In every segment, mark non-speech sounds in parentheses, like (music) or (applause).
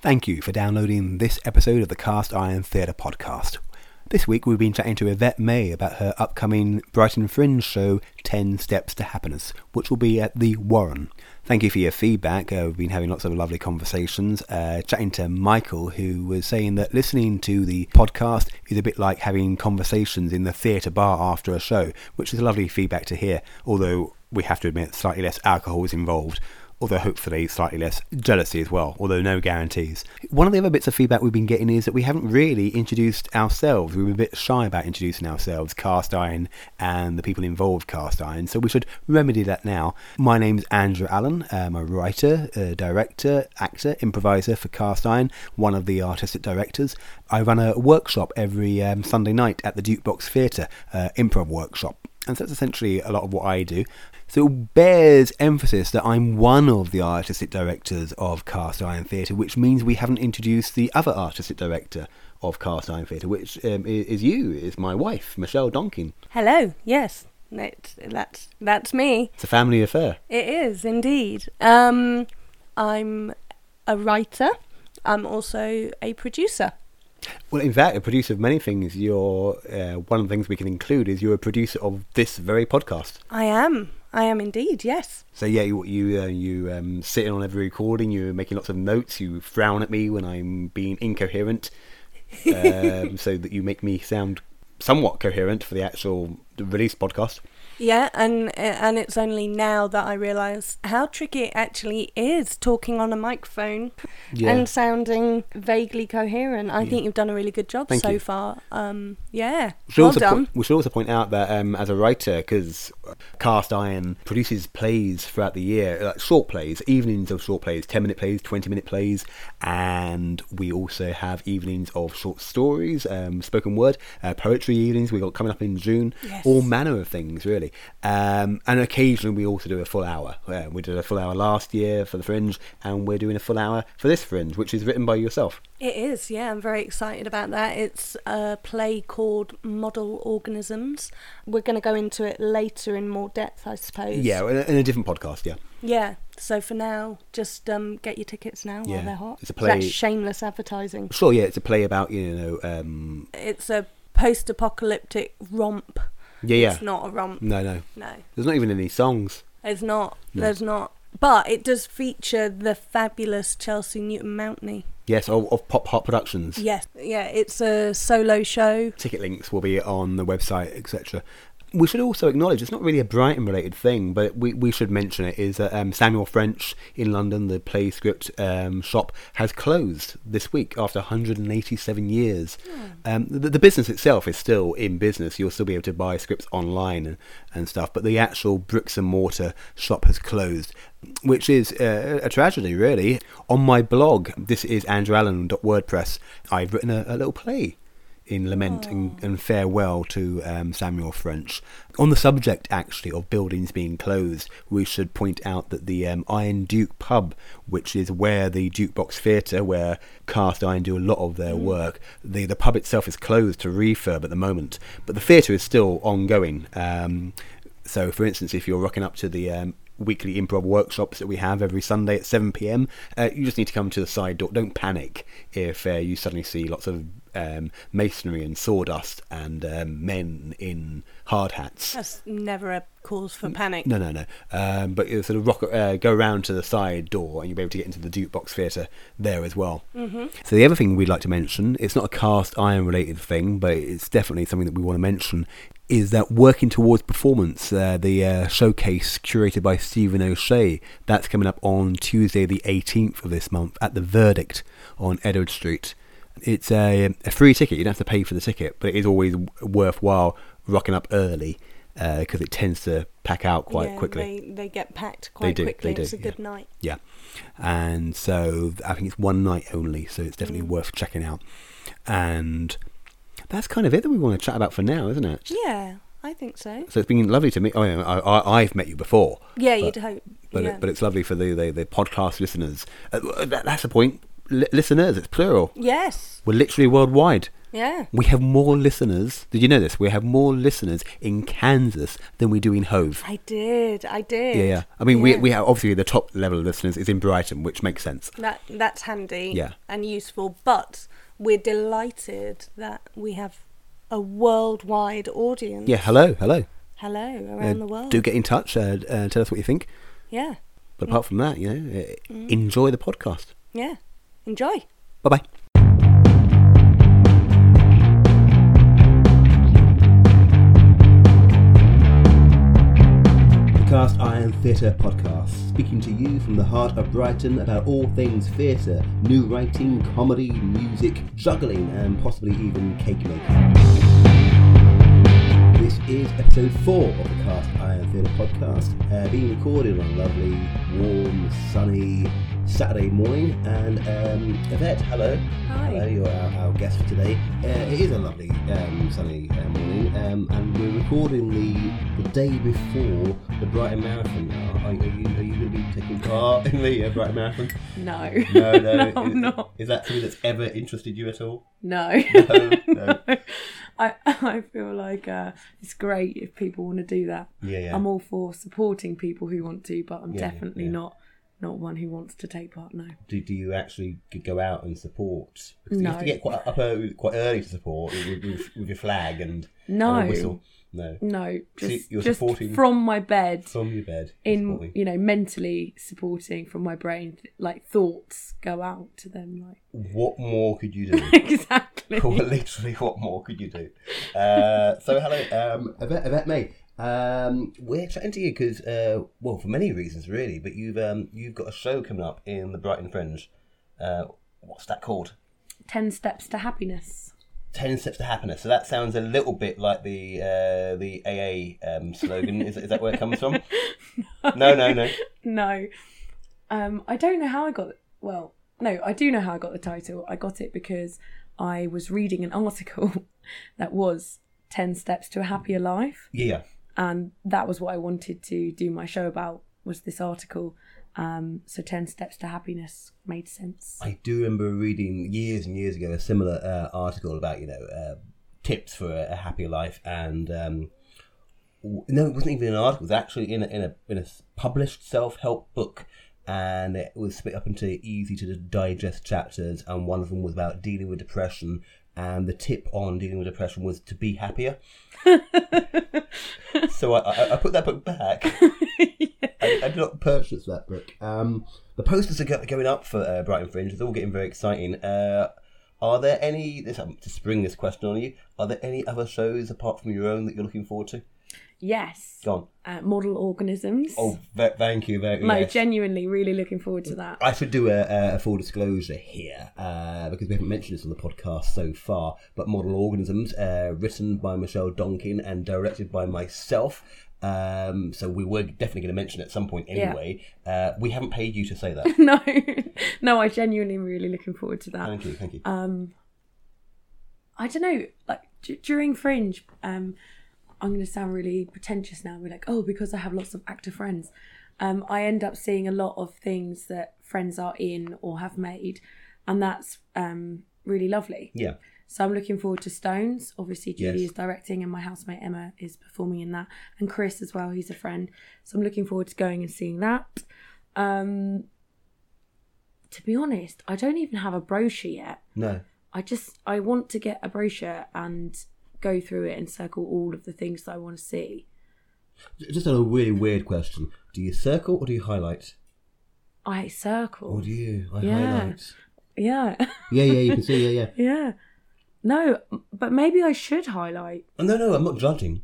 Thank you for downloading this episode of the Cast Iron Theatre podcast. This week we've been chatting to Yvette May about her upcoming Brighton Fringe show 10 Steps to Happiness, which will be at the Warren. Thank you for your feedback. Uh, we've been having lots of lovely conversations. Uh, chatting to Michael, who was saying that listening to the podcast is a bit like having conversations in the theatre bar after a show, which is lovely feedback to hear, although we have to admit slightly less alcohol is involved although hopefully slightly less jealousy as well, although no guarantees. One of the other bits of feedback we've been getting is that we haven't really introduced ourselves. We were a bit shy about introducing ourselves, Cast Iron, and the people involved Cast Iron, so we should remedy that now. My name's Andrew Allen. I'm a writer, a director, actor, improviser for Cast Iron, one of the artistic directors. I run a workshop every um, Sunday night at the Dukebox Theatre, uh, improv workshop. And so that's essentially a lot of what I do. So it bears emphasis that I'm one of the artistic directors of Cast Iron Theatre, which means we haven't introduced the other artistic director of Cast Iron Theatre, which um, is you, is my wife, Michelle Donkin. Hello. Yes, it's, that's that's me. It's a family affair. It is indeed. Um, I'm a writer. I'm also a producer. Well, in fact, a producer of many things. You're uh, one of the things we can include is you're a producer of this very podcast. I am. I am indeed. Yes. So yeah, you you uh, you um, sitting on every recording. You're making lots of notes. You frown at me when I'm being incoherent, (laughs) um, so that you make me sound somewhat coherent for the actual release podcast. Yeah, and and it's only now that I realise how tricky it actually is talking on a microphone Yeah. and sounding vaguely coherent. I think you've done a really good job Thank so you. far. Um, yeah, We should, well also done. point, we should also point out that um, as a writer, because Cast Iron produces plays throughout the year, like short plays, evenings of short plays, 10 minute plays, 20 minute plays, and we also have evenings of short stories, um, spoken word, uh, poetry evenings We've got coming up in June, Yes. all manner of things really. Um, and occasionally we also do a full hour. Uh, we did a full hour last year for the Fringe, and we're doing a full hour for this Fringe, which is written by yourself. It is, yeah. I'm very excited about that. It's a play called Model Organisms. We're going to go into it later in more depth, I suppose. Yeah, in a, in a different podcast, yeah. Yeah. So for now, just um, get your tickets now Yeah. while they're hot. It's a That's play- shameless advertising. Sure, yeah, it's a play about, you know, um, It's a post-apocalyptic romp. Yeah, yeah. It's not a romp. No, no. No, There's not even any songs. it's not. No. There's not. But it does feature the fabulous Chelsea Newton Mountney. Yes, of, of Pop Hot Productions. Yes. Yeah, it's a solo show. Ticket links will be on the website, etc. We should also acknowledge it's not really a Brighton related thing, but we, we should mention it is that um, Samuel French in London, the play script um, shop, has closed this week after 187 years. Um, the, the business itself is still in business. You'll still be able to buy scripts online and, and stuff, but the actual bricks and mortar shop has closed, which is uh, a tragedy, really. On my blog, this is andrewallen.wordpress, I've written a, a little play in lament and, and farewell to um, Samuel French. On the subject, actually, of buildings being closed, we should point out that the um, Iron Duke pub, which is where the Dukebox Theatre, where Cast Iron do a lot of their work, the, the pub itself is closed to refurb at the moment, but the theatre is still ongoing. Um, so, for instance, if you're rocking up to the um, weekly improv workshops that we have every Sunday at 7 pm, uh, you just need to come to the side door. Don't panic if uh, you suddenly see lots of um, masonry and sawdust and um, men in hard hats. That's never a cause for panic. No, no, no. Um, but you sort of rock, uh, go around to the side door, and you'll be able to get into the Dukebox Theatre there as well. Mm-hmm. So the other thing we'd like to mention, it's not a cast iron related thing, but it's definitely something that we want to mention, is that working towards performance, uh, the uh, showcase curated by Stephen O'Shea, that's coming up on Tuesday, the 18th of this month at the Verdict on Edward Street. It's a, a free ticket. You don't have to pay for the ticket, but it is always worthwhile rocking up early because it tends to pack out quite Yeah, quickly. They, they get packed quite do, quickly. they do, it's a yeah. good night. Yeah, and so I think it's one night only, so it's definitely Mm. worth checking out. And that's kind of it that we want to chat about for now, isn't it? Yeah, I think so. So it's been lovely to meet. Oh, yeah, I, I, I've met you before. Yeah, but- you'd hope. But yeah. it, but it's lovely for the the, the podcast listeners. Uh, that, that's the point. Li- listeners, it's plural. yes. We're literally worldwide. Yeah. We have more listeners. Did you know this? We have more listeners in Kansas than we do in Hove. I did. I did. Yeah, yeah. I mean, we Yeah. we have obviously the top level of listeners is in Brighton, which makes sense. That that's handy. Yeah. And useful, but we're delighted that we have a worldwide audience. Yeah, hello, hello. Hello Uh, around the world. Do get in touch. Uh, uh, tell us what you think. yeah. But apart from that, you know, uh, enjoy the podcast. Yeah. Enjoy. Bye bye. The Cast Iron Theatre Podcast, speaking to you from the heart of Brighton about all things theatre, new writing, comedy, music, juggling, and possibly even cake making. This is episode four of the Cast Iron Theatre Podcast, uh, being recorded on a lovely, warm, sunny Saturday morning. And um, Yvette, hello. Hi. Hello, you're our, our guest for today. Uh, it is a lovely um, sunny uh, morning, um, and we're recording the, the day before the Brighton Marathon. Are, are, you, are you going to be taking part in the uh, Brighton Marathon? No. No, (laughs) no. I'm is, not. Is that something that's ever interested you at all? No. No, no. (laughs) (laughs) I (laughs) I feel like uh, it's great if people want to do that. Yeah, yeah. I'm all for supporting people who want to, but I'm Yeah, definitely yeah. not not one who wants to take part. No. do, do you actually go out and support? Because You have to get quite up early, quite early to support with, with, with your flag and, No. and whistle. No, No, So just you're just from my bed, from your bed. in supporting. you know mentally supporting from my brain. Like thoughts go out to them. Like What more could you do? (laughs) exactly. Well, (laughs) literally, what more could you do? Uh, so, hello, um, Yvette, Yvette May. Um, we're chatting to you because, uh, well, for many reasons, really. But you've um, you've got a show coming up in the Brighton Fringe. Uh, what's that called? Ten steps to happiness. Ten Steps to Happiness. So that sounds a little bit like the uh, the AA um, slogan. is, is that where it comes from? (laughs) No, no, no. No, um, I don't know how I got. Well, no, I do know how I got the title. I got it because I was reading an article (laughs) that was 10 steps to a happier life Yeah, and that was what I wanted to do my show about was this article um, so 10 steps to happiness made sense I do remember reading years and years ago a similar uh, article about you know uh, tips for a, a life, and um, no, it wasn't even an article. It was actually in a, in a in a published self help book, and it was split up into easy to digest chapters, and one of them was about dealing with depression. And the tip on dealing with depression was to be happier. (laughs) so I, I, I put that book back. (laughs) I, I did not purchase that book. Um, the posters are go- going up for uh, Brighton Fringe. It's all getting very exciting. Uh, are there any? This, um, to spring this question on you, are there any other shows apart from your own that you're looking forward to? Yes Go on. uh, model organisms Oh, ve- thank you very no yes. genuinely really looking forward to that I should do a, a full disclosure here uh, because we haven't mentioned this on the podcast so far. But Model Organisms, uh, written by Michelle Donkin and directed by myself. Um, so we were definitely going to mention it at some point Yeah. anyway. Uh, we haven't paid you to say that. (laughs) no no I genuinely am really looking forward to that thank you, thank you. um i don't know like d- during fringe um i'm going to sound really pretentious now We're like oh because i have lots of actor friends um i end up seeing a lot of things that friends are in or have made and that's um really lovely yeah. so i'm looking forward to stones obviously julie Yes. is directing and my housemate emma is performing in that and chris as well he's a friend so i'm looking forward to going and seeing that um to be honest i don't even have a brochure yet No. I just I want to get a brochure and go through it and circle all of the things that I want to see. Just a really weird question. Do you circle or do you highlight? I circle. Or do you? I Yeah. highlight. Yeah. Yeah, yeah, you can (laughs) see, yeah, yeah. yeah. No, but maybe I should highlight. Oh, no, no, I'm not judging.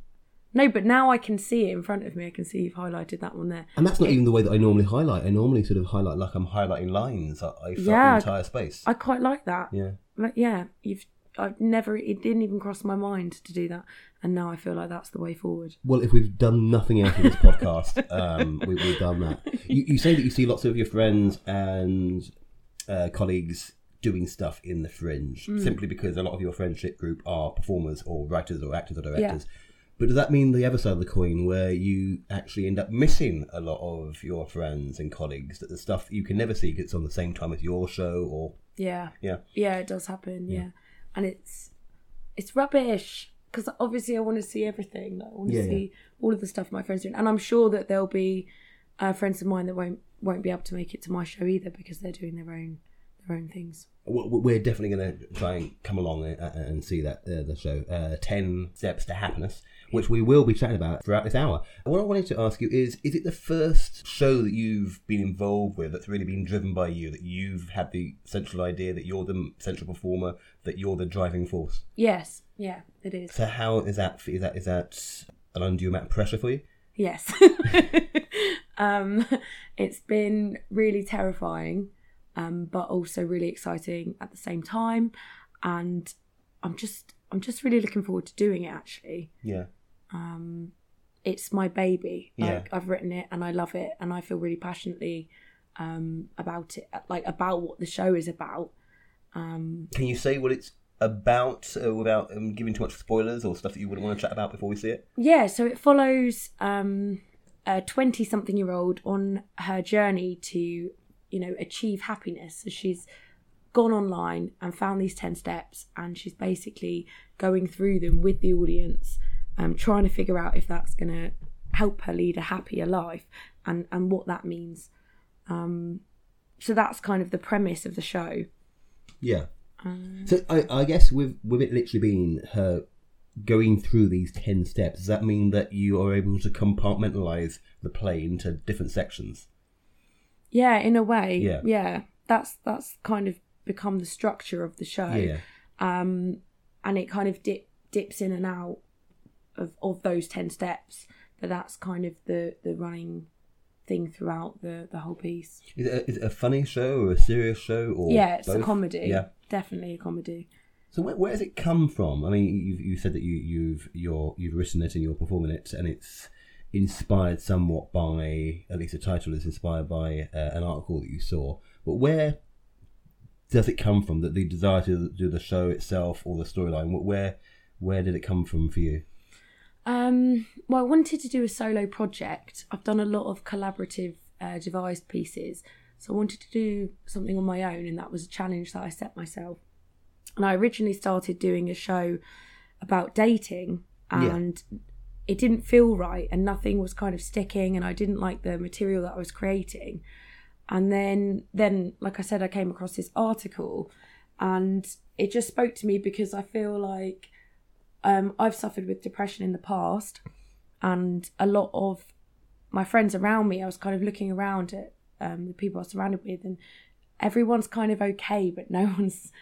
No, but now I can see it in front of me. I can see you've highlighted that one there. And that's not even the way that I normally highlight. I normally sort of highlight like I'm highlighting lines. I, I fill Yeah. the entire space. I quite like that. Yeah. But yeah, you've I've never it didn't even cross my mind to do that. And now I feel like that's the way forward. Well, if we've done nothing else in this podcast, (laughs) um, we, we've done that. You, you say that you see lots of your friends and uh, colleagues doing stuff in the fringe Mm. simply because a lot of your friendship group are performers or writers or actors or directors. But does that mean the other side of the coin where you actually end up missing a lot of your friends and colleagues that the stuff you can never see gets on the same time as your show or Yeah. yeah Yeah, it does happen. Yeah, and it's it's rubbish because obviously I want to see everything. Like, I want to Yeah, yeah. see all of the stuff my friends are doing, and I'm sure that there'll be uh, friends of mine that won't won't be able to make it to my show either because they're doing their own their own things. We're definitely going to try and come along and, and see that uh, the show, uh, Ten Steps to Happiness, which we will be chatting about throughout this hour. What I wanted to ask you is: Is it the first show that you've been involved with that's really been driven by you? That you've had the central idea that you're the central performer, that you're the driving force? Yes, yeah, it is. So how is that? Is that is that an undue amount of pressure for you? Yes. (laughs) um, (laughs) it's been really terrifying, um, but also really exciting at the same time. And I'm just I'm just really looking forward to doing it actually. Yeah. Um, it's my baby. Yeah. Like I've written it and I love it and I feel really passionately um, about it, like about what the show is about. Um, Can you say what it's about uh, without um, giving too much spoilers or stuff that you wouldn't want to chat about before we see it? Yeah, so it follows um, a 20 something year old on her journey to, you know, achieve happiness. So she's gone online and found these 10 steps and she's basically going through them with the audience, um, trying to figure out if that's going to help her lead a happier life and, and what that means. Um, so that's kind of the premise of the show. Yeah. so I, I guess with with it literally being her going through these ten steps, does that mean that you are able to compartmentalize the play into different sections? Yeah, in a way. Yeah. Yeah. That's that's kind of become the structure of the show. Yeah. um, and it kind of dip, dips in and out of, of those 10 steps but that's kind of the, the running thing throughout the, the whole piece Is it, a, is it a funny show or a serious show or yeah it's a comedy Yeah. definitely a comedy So where, where does it come from? I mean, you you said that you you've you're, you've written it and you're performing it, and it's inspired somewhat by at least the title is inspired by uh, an article that you saw. But where does it come from? That the desire to do the show itself or the storyline? Where where did it come from for you? um, well i wanted to do a solo project i've done a lot of collaborative uh, devised pieces so i wanted to do something on my own and that was a challenge that i set myself and i originally started doing a show about dating Yeah. It didn't feel right and nothing was kind of sticking and I didn't like the material that I was creating. And then then like I said I came across this article and it just spoke to me because I feel like um, I've suffered with depression in the past and a lot of my friends around me I was kind of looking around at um, the people I was surrounded with and everyone's kind of okay but no (laughs) one's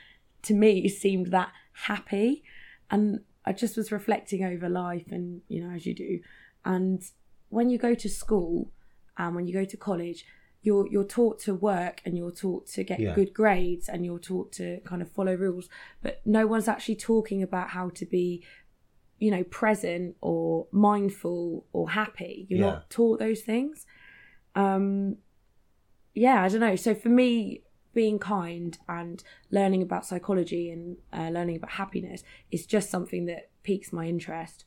to me seemed that happy and I just was reflecting over life and you know as you do and when you go to school and when you go to college you're you're taught to work and you're taught to get Yeah. good grades and you're taught to kind of follow rules but no one's actually talking about how to be you know present or mindful or happy you're Yeah. not taught those things um yeah i don't know so for me being kind and learning about psychology and uh, learning about happiness is just something that piques my interest.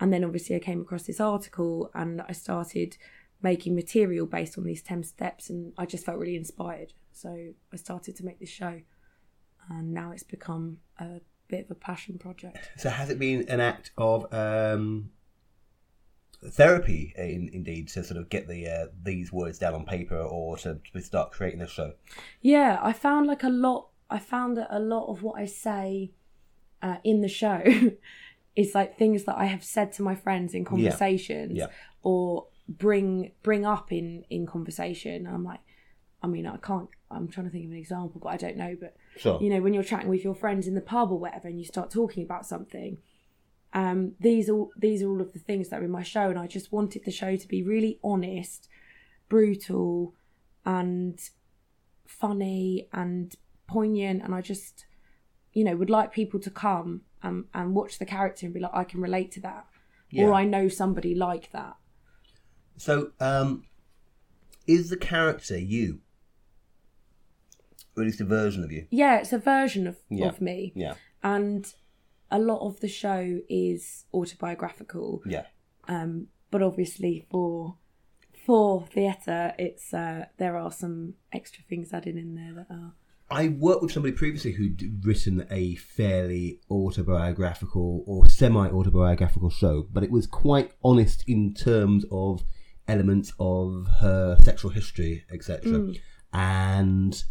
And then obviously i came across this article and i started making material based on these 10 steps and i just felt really inspired. So i started to make this show and now it's become a bit of a passion project. So has it been an act of um, therapy, in, indeed, to sort of get the uh, these words down on paper or to, to start creating a show? Yeah, I found like a lot. I found that a lot of what I say uh, in the show (laughs) is like things that I have said to my friends in conversations, Yeah. or bring bring up in in conversation. I'm like, I mean, I can't. I'm trying to think of an example, but I don't know. But Sure. you know, when you're chatting with your friends in the pub or whatever, and you start talking about something, um, these all these are all of the things that are in my show, and I just wanted the show to be really honest, brutal, and funny and poignant, and I just, you know, would like people to come and and watch the character and be like, I can relate to that, Yeah. or I know somebody like that. So, um, is the character you? Or at least a version of you? Yeah, it's a version of Yeah. of me, Yeah. and a lot of the show is autobiographical. Yeah. um, but obviously for for theatre, it's uh, there are some extra things added in there that are I worked with somebody previously who'd written a fairly autobiographical or semi autobiographical show, but it was quite honest in terms of elements of her sexual history, etc. And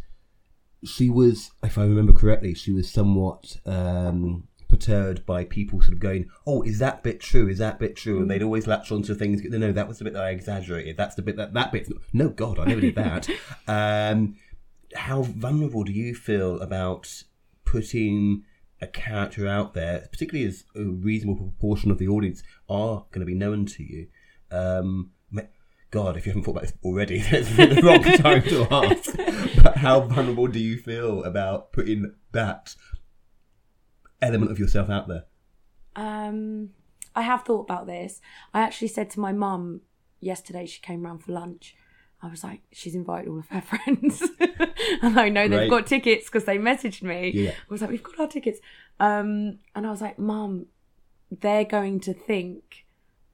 she was, if I remember correctly, she was somewhat um, perturbed by people sort of going, "Oh, is that bit true? Is that bit true?" And they'd always latch onto things. No, no, that was the bit that I exaggerated. That's the bit that that bit. No, God, I never did that. (laughs) um, how vulnerable do you feel about putting a character out there, particularly as a reasonable proportion of the audience are going to be known to you? Um, God, if you haven't thought about this already, (laughs) it's the wrong time to ask. (laughs) But how vulnerable do you feel about putting that element of yourself out there? Um, I have thought about this. I actually said to my mum yesterday, she came round for lunch. I was like, she's invited all of her (laughs) friends. (laughs) and I know Great. they've got tickets because they messaged me. Yeah. I was like, we've got our tickets. Um, and I was like, Mum, they're going to think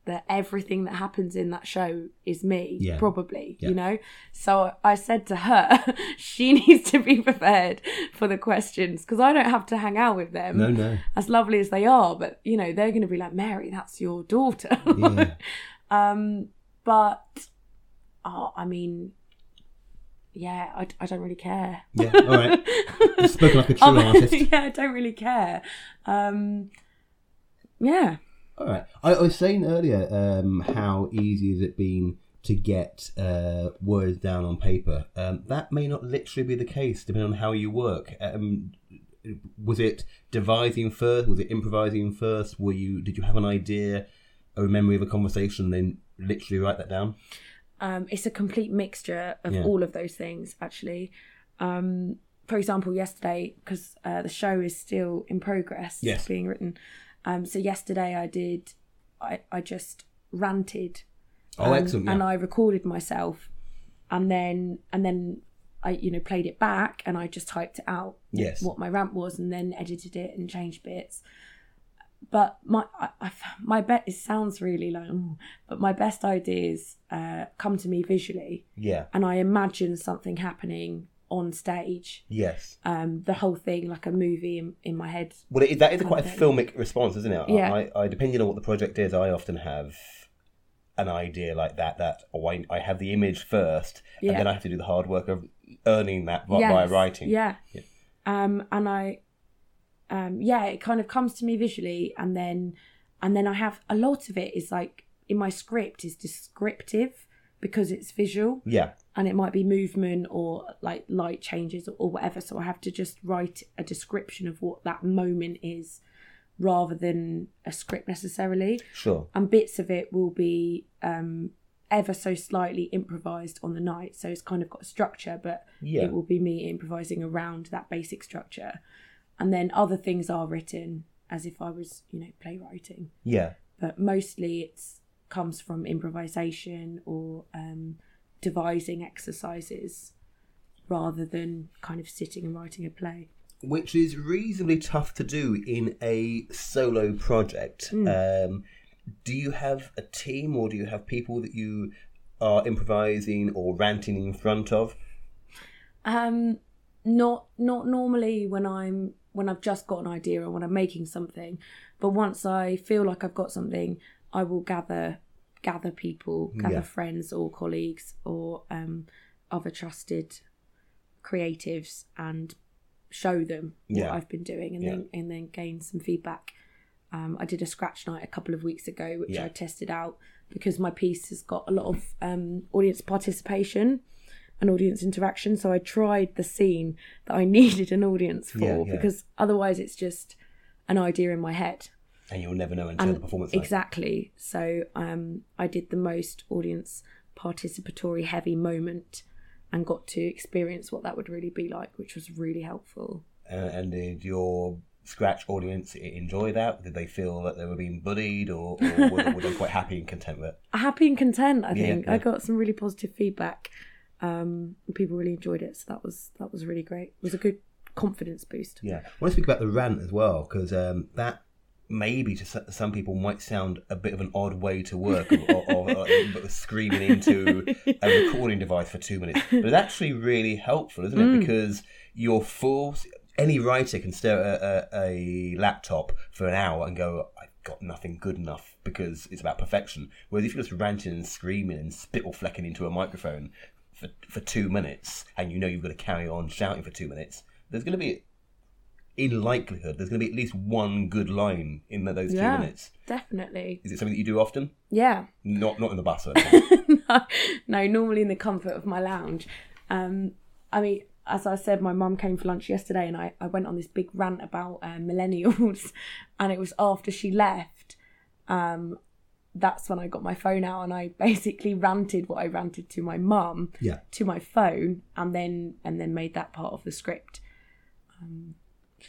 that everything that happens in that show is me, Yeah. probably, Yeah. you know? So I said to her, (laughs) she (laughs) needs to be prepared for the questions because I don't have to hang out with them No, no. as lovely as they are, but you know, they're going to be like, Mary, that's your daughter. (laughs) Yeah. um, but, oh, I mean, yeah, I, I don't really care. Yeah, all right. Spoken like a true Um, artist. yeah, I don't really care. Um, yeah. All right. I, I was saying earlier um, how easy has it been to get uh, words down on paper. Um, that may not literally be the case, depending on how you work. Um, was it devising first? Was it improvising first? Were you? Did you have an idea, a memory of a conversation, then literally write that down? Um, it's a complete mixture of Yeah. all of those things, actually. Um, for example, yesterday, because uh, the show is still in progress, Yes. being written. Um, so yesterday, I did, I, I just ranted. Oh, um, excellent! And I recorded myself, and then and then I, you know, played it back, and I just typed it out yes. what my rant was, and then edited it and changed bits. But my I, I, my bet it sounds really like, "Mm," but my best ideas uh, come to me visually, Yeah. and I imagine something happening on stage. Yes. Um, the whole thing like a movie in, in my head. Well, it, that is quite a filmic response, isn't it? Yeah. I, I, depending on what the project is, I often have an idea like that. That oh, I, I have the image first, Yeah. and then I have to do the hard work of earning that by, by writing. Yeah. Yeah. Um, and I, um, yeah, it kind of comes to me visually, and then, and then I have a lot of it is like in my script is descriptive because it's visual, Yeah. and it might be movement or like light changes or whatever. So I have to just write a description of what that moment is, rather than a script necessarily Sure. and bits of it will be um, ever so slightly improvised on the night. So it's kind of got a structure, but Yeah. it will be me improvising around that basic structure. And then other things are written as if I was, you know, playwriting. Yeah. But mostly it's comes from improvisation or um, devising exercises rather than kind of sitting and writing a play. Which is reasonably tough to do in a solo project. Hmm. Um, do you have a team, or do you have people that you are improvising or ranting in front of? Um, not not normally when I'm when I've just got an idea or when I'm making something, but once I feel like I've got something, I will gather gather people, gather Yeah. friends or colleagues or um, other trusted creatives and show them what Yeah. I've been doing and Yeah. then and then gain some feedback. Um, I did a scratch night a couple of weeks ago, which Yeah. I tested out because my piece has got a lot of um, audience participation and audience interaction. So I tried the scene that I (laughs) needed an audience for because otherwise it's just an idea in my head. And you'll never know until the performance. night. Exactly. So um, I did the most audience participatory heavy moment and got to experience what that would really be like, which was really helpful. Uh, and did your scratch audience enjoy that? Did they feel that they were being bullied, or, or were, were they quite happy and content with it? (laughs) Happy and content, I think. yeah. I got some really positive feedback. Um, people really enjoyed it, so that was that was really great. It was a good confidence boost. Yeah, I want to speak about the rant as well because um, that maybe to some people might sound a bit of an odd way to work, or, or, or, or screaming into a (laughs) recording device for two minutes, but it's actually really helpful, isn't it? Mm. Because you're forced. Any writer can stare at a, a, a laptop for an hour and go, "I've got nothing good enough," because it's about perfection. Whereas if you're just ranting and screaming and spittle flecking into a microphone for for two minutes, and you know you've got to carry on shouting for two minutes, there's going to be in likelihood, there's going to be at least one good line in those two Yeah. minutes. Definitely. Is it something that you do often? Yeah. Not not in the bus. (laughs) No, no, normally in the comfort of my lounge. Um, I mean, as I said, my mum came for lunch yesterday, and I, I went on this big rant about uh, millennials, (laughs) and it was after she left. Um, that's when I got my phone out, and I basically ranted what I ranted to my mum yeah. to my phone, and then and then made that part of the script. Um,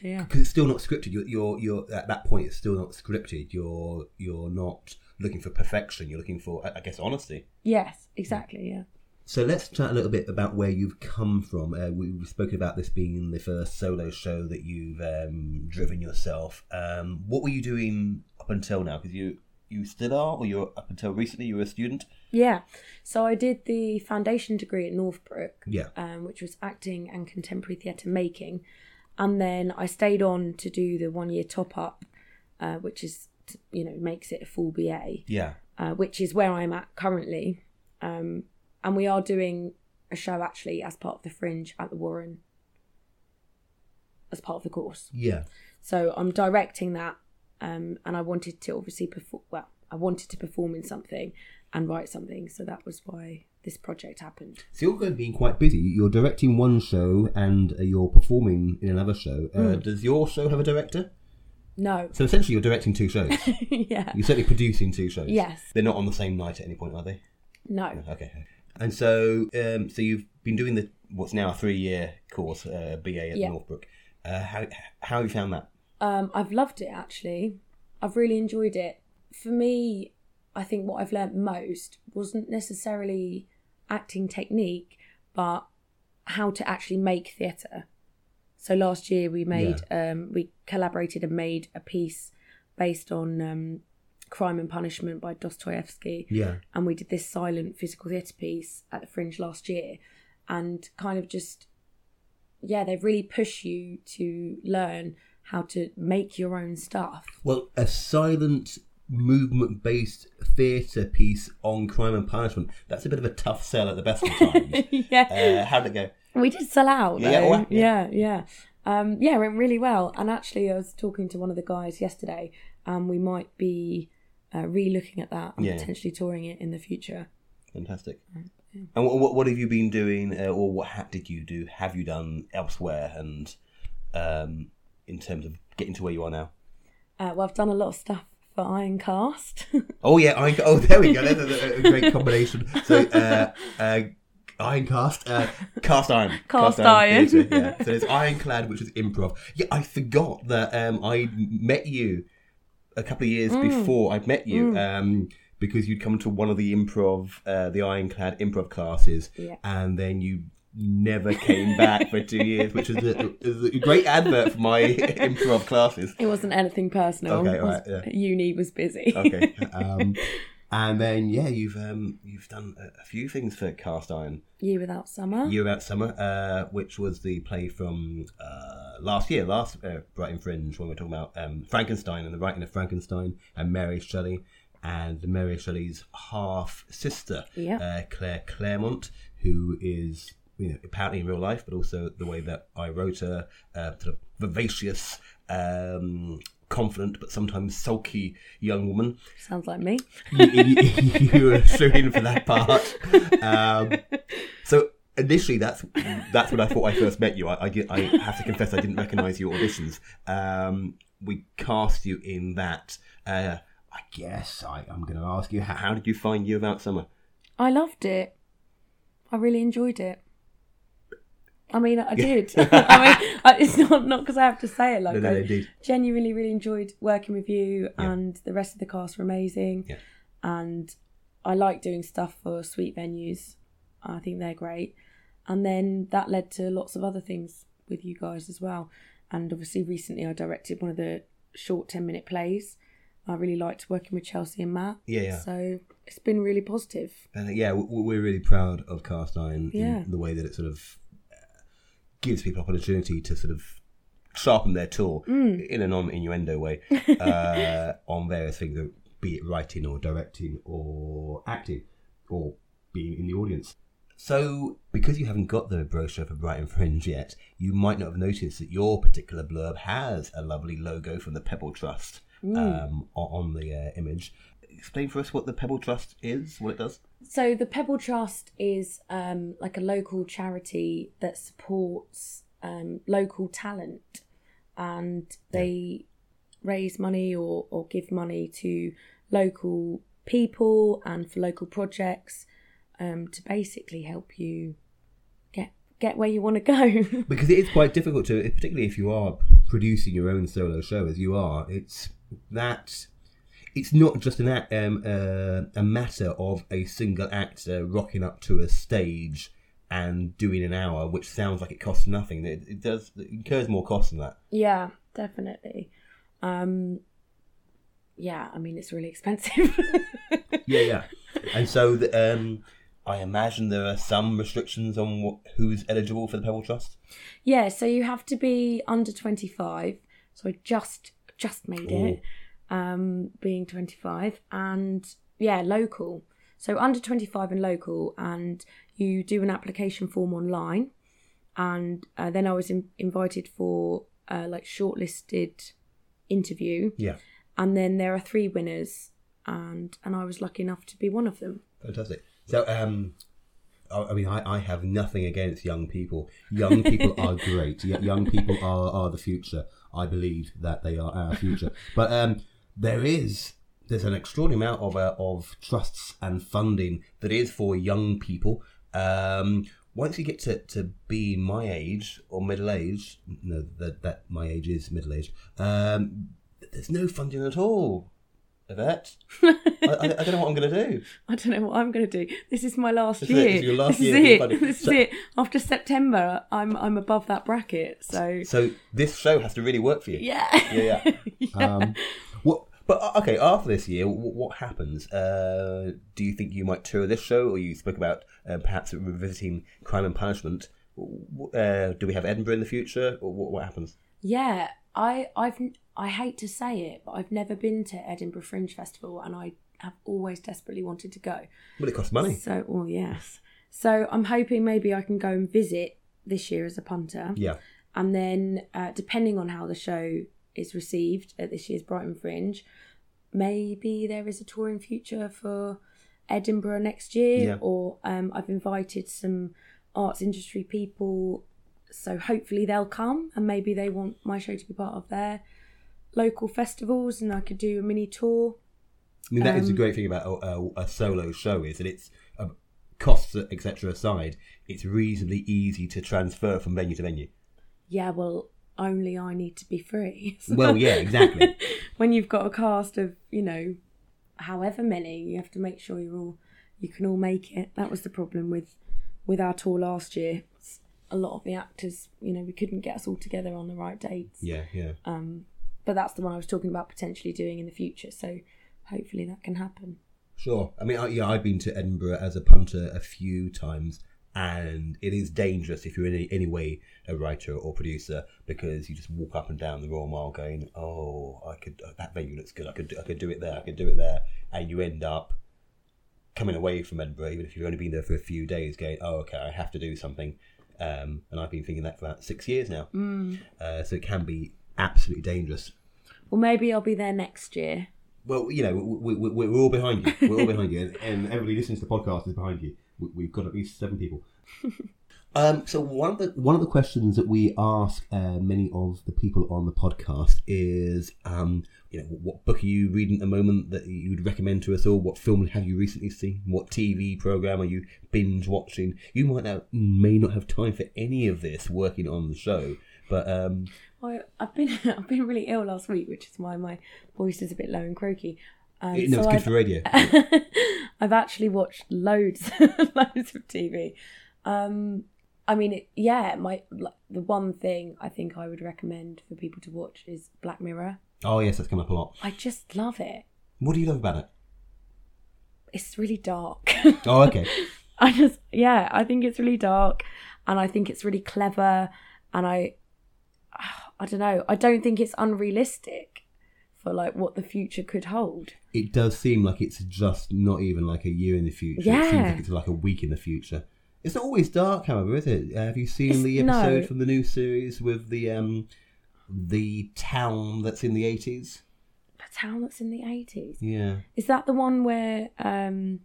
yeah, Because it's still not scripted. You're, you're you're at that point. It's still not scripted. You're you're not looking for perfection. You're looking for, I guess, honesty. yes, exactly, yeah. So let's chat a little bit about where you've come from. Uh, we- we've spoken about this being the first solo show that you've um, driven yourself. Um, what were you doing up until now? Because you you still are, or you're up until recently you were a student. Yeah. So I did the foundation degree at Northbrook, Yeah. um, which was acting and contemporary theatre making. And then I stayed on to do the one year top up, uh, which is, you know, makes it a full BA, Yeah. uh, which is where I'm at currently. Um, and we are doing a show actually as part of the Fringe at the Warren as part of the course. Yeah. So I'm directing that, um, and I wanted to obviously perform. Well, I wanted to perform in something and write something, so that was why this project happened. So you're going to be quite busy. You're directing one show and uh, you're performing in another show. Uh, Does your show have a director? No, So essentially, you're directing two shows. (laughs) yeah, you're certainly producing two shows. Yes. They're not on the same night at any point, are they? no, Okay. And so, um, so you've been doing the what's now a three-year course, uh, BA at Yeah. Northbrook. Uh, how how have you found that? um, I've loved it actually. I've really enjoyed it. For me, I think what I've learnt most wasn't necessarily acting technique, but how to actually make theatre. So last year we made um, we collaborated and made a piece based on um, Crime and Punishment by Dostoevsky, Yeah. and we did this silent physical theatre piece at the Fringe last year, and kind of just yeah, they really push you to learn how to make your own stuff. Well, a silent movement-based theatre piece on crime and punishment. That's a bit of a tough sell at the best of times. (laughs) yeah, uh, how did it go? we did sell out. Yeah, well, yeah, yeah, Um, yeah, it went really well. And actually, I was talking to one of the guys yesterday, and we might be uh, re-looking at that and Yeah. potentially touring it in the future. Fantastic. And what, what, what have you been doing, uh, or what ha- did you do? Have you done elsewhere, and um, in terms of getting to where you are now? Uh, well, I've done a lot of stuff for Ironcast. (laughs) Oh yeah, Iron, oh there we go. That's a, great combination. So uh, uh, Ironcast, uh, cast iron, Cast iron. theatre, yeah. So there's Ironclad, which is improv. Yeah, I forgot that um, I met you a couple of years Mm. before I met you. Um, because you'd come to one of the improv, uh, the Ironclad improv classes, Yeah. and then you never came back for two years, which is a, a great advert for my (laughs) improv classes. it wasn't anything personal. Okay, was- right, yeah. Uni was busy. Okay. (laughs) Um, and then yeah, you've um, you've done a, a few things for Cast Iron. Year Without Summer. Year About Summer, uh, which was the play from uh, last year, last uh, Brighton Fringe, when we're talking about um, Frankenstein and the writing of Frankenstein and Mary Shelley and Mary Shelley's half sister, Yeah. uh, Claire Clairmont, who is you know apparently in real life, but also the way that I wrote her, uh, sort of vivacious. Um, confident but sometimes sulky young woman Sounds like me. you, you, you were thrown in for that part. Um, so initially, that's that's when I thought I first met you. I, I, I have to confess I didn't recognise your auditions. Um, we cast you in that. Uh, I guess I, I'm going to ask you how, how did you find you about summer? I loved it. I really enjoyed it. I mean, I did. (laughs) (laughs) I mean, I- it's not not because I have to say it. Like, No, no, I genuinely really enjoyed working with you, Yeah. and the rest of the cast were amazing. Yeah. And I like doing stuff for sweet venues. I think they're great. And then that led to lots of other things with you guys as well. And obviously, recently I directed one of the short 10 minute plays. I really liked working with Chelsea and Matt. Yeah, yeah. So it's been really positive. And yeah, we- we're really proud of Cast Iron Yeah. in the way that it sort of gives people opportunity to sort of sharpen their tool Mm. in a non-innuendo way (laughs) uh, on various things, be it writing or directing or acting or being in the audience. So, because you haven't got the brochure for Brighton Fringe yet, you might not have noticed that your particular blurb has a lovely logo from the Pebble Trust um, on the uh, image. Explain for us what the Pebble Trust is, what it does. So the Pebble Trust is um, like a local charity that supports um, local talent, and they raise money or, or give money to local people and for local projects um, to basically help you get get where you want to go. (laughs) because it is quite difficult to, particularly if you are producing your own solo show as you are. It's that it's not just an um, uh, a matter of a single actor rocking up to a stage and doing an hour, which sounds like it costs nothing. It, it does it incurs more cost than that. yeah, definitely. Um, yeah, I mean it's really expensive. (laughs) Yeah, yeah. and so, the, um, I imagine there are some restrictions on what, who's eligible for the Pebble Trust. Yeah, so you have to be under 25. So I just just made it, um, being 25, and yeah, local. So under 25 and local, and you do an application form online, and uh, then I was in- invited for uh, like shortlisted interview, Yeah, and then there are three winners, and and I was lucky enough to be one of them. Fantastic. So, um, I I mean, I, I have nothing against young people. Young people are (laughs) great. Young people are, are the future. I believe that they are our future. But um, there is there's an extraordinary amount of uh, of trusts and funding that is for young people. Um, once you get to, to be my age or middle age, no, that that my age is middle age. Um, there's no funding at all. Yvette, I, I, I don't know what I'm going to do. (laughs) I don't know what I'm going to do. This is my last This year. it. It's your last this year is it. This So- is it. After September, I'm I'm above that bracket. So So this show has to really work for you. yeah, Yeah, yeah. (laughs) Um, what? But uh, okay, after this year, what, what happens? Uh, do you think you might tour this show, or you spoke about uh, perhaps revisiting Crime and Punishment? Uh, do we have Edinburgh in the future, or what, what happens? yeah. I I've I hate to say it, but I've never been to Edinburgh Fringe Festival, and I have always desperately wanted to go. Well, it costs money. So well, yes. So I'm hoping maybe I can go and visit this year as a punter. Yeah, and then uh, depending on how the show is received at this year's Brighton Fringe, maybe there is a touring future for Edinburgh next year, Yeah. or um, I've invited some arts industry people, so hopefully they'll come and maybe they want my show to be part of their local festivals, and I could do a mini tour. I mean that is the Um, great thing about a, a, a solo show is that it's uh, costs etc. aside, it's reasonably easy to transfer from venue to venue. Yeah, well, only I need to be free. (laughs) Well, yeah, exactly. (laughs) when you've got a cast of you know however many you have to make sure you're all you can all make it that was the problem with with our tour last year a lot of the actors you know we couldn't get us all together on the right dates yeah, yeah. um but that's the one i was talking about potentially doing in the future so hopefully that can happen Sure. I mean, I, yeah, I've been to Edinburgh as a punter a few times, and it is dangerous if you're in any, any way a writer or producer because you just walk up and down the Royal Mile going, "Oh, I could that venue looks good. I could I could do it there. I could do it there," and you end up coming away from Edinburgh, even if you've only been there for a few days, going, "Oh, okay, I have to do something." Um, and I've been thinking that for about six years now. Mm. Uh, so it can be absolutely dangerous. well maybe i'll be there next year Well, you know, we, we, we- we're all behind you. We're all behind you, and, and everybody listening to the podcast is behind you. We, we've got at least seven people. (laughs) um, so one of the one of the questions that we ask uh, many of the people on the podcast is, um, you know, what book are you reading at the moment that you would recommend to us all? What film have you recently seen? What TV program are you binge watching? You might now may not have time for any of this working on the show, but um, I, I've been (laughs) I've been really ill last week, which is why my voice is a bit low and croaky. Um, no, it's good I've- for radio. (laughs) I've actually watched loads, (laughs) loads of TV. Um, I mean, it, yeah, my like, the one thing I think I would recommend for people to watch is Black Mirror. Oh yes, that's come up a lot. I just love it. What do you love about it? It's really dark. Oh, okay. (laughs) I just yeah, I think it's really dark and I think it's really clever and I (sighs) I don't know. I don't think it's unrealistic for like what the future could hold. it does seem like it's just not even like a year in the future. It seems Yeah. like it's like a week in the future. It's not always dark, however, is it? Uh, have you seen It's- the no. episode from the new series with the um the town that's in the eighties? The town that's in the 80s. Yeah. Is that the one where um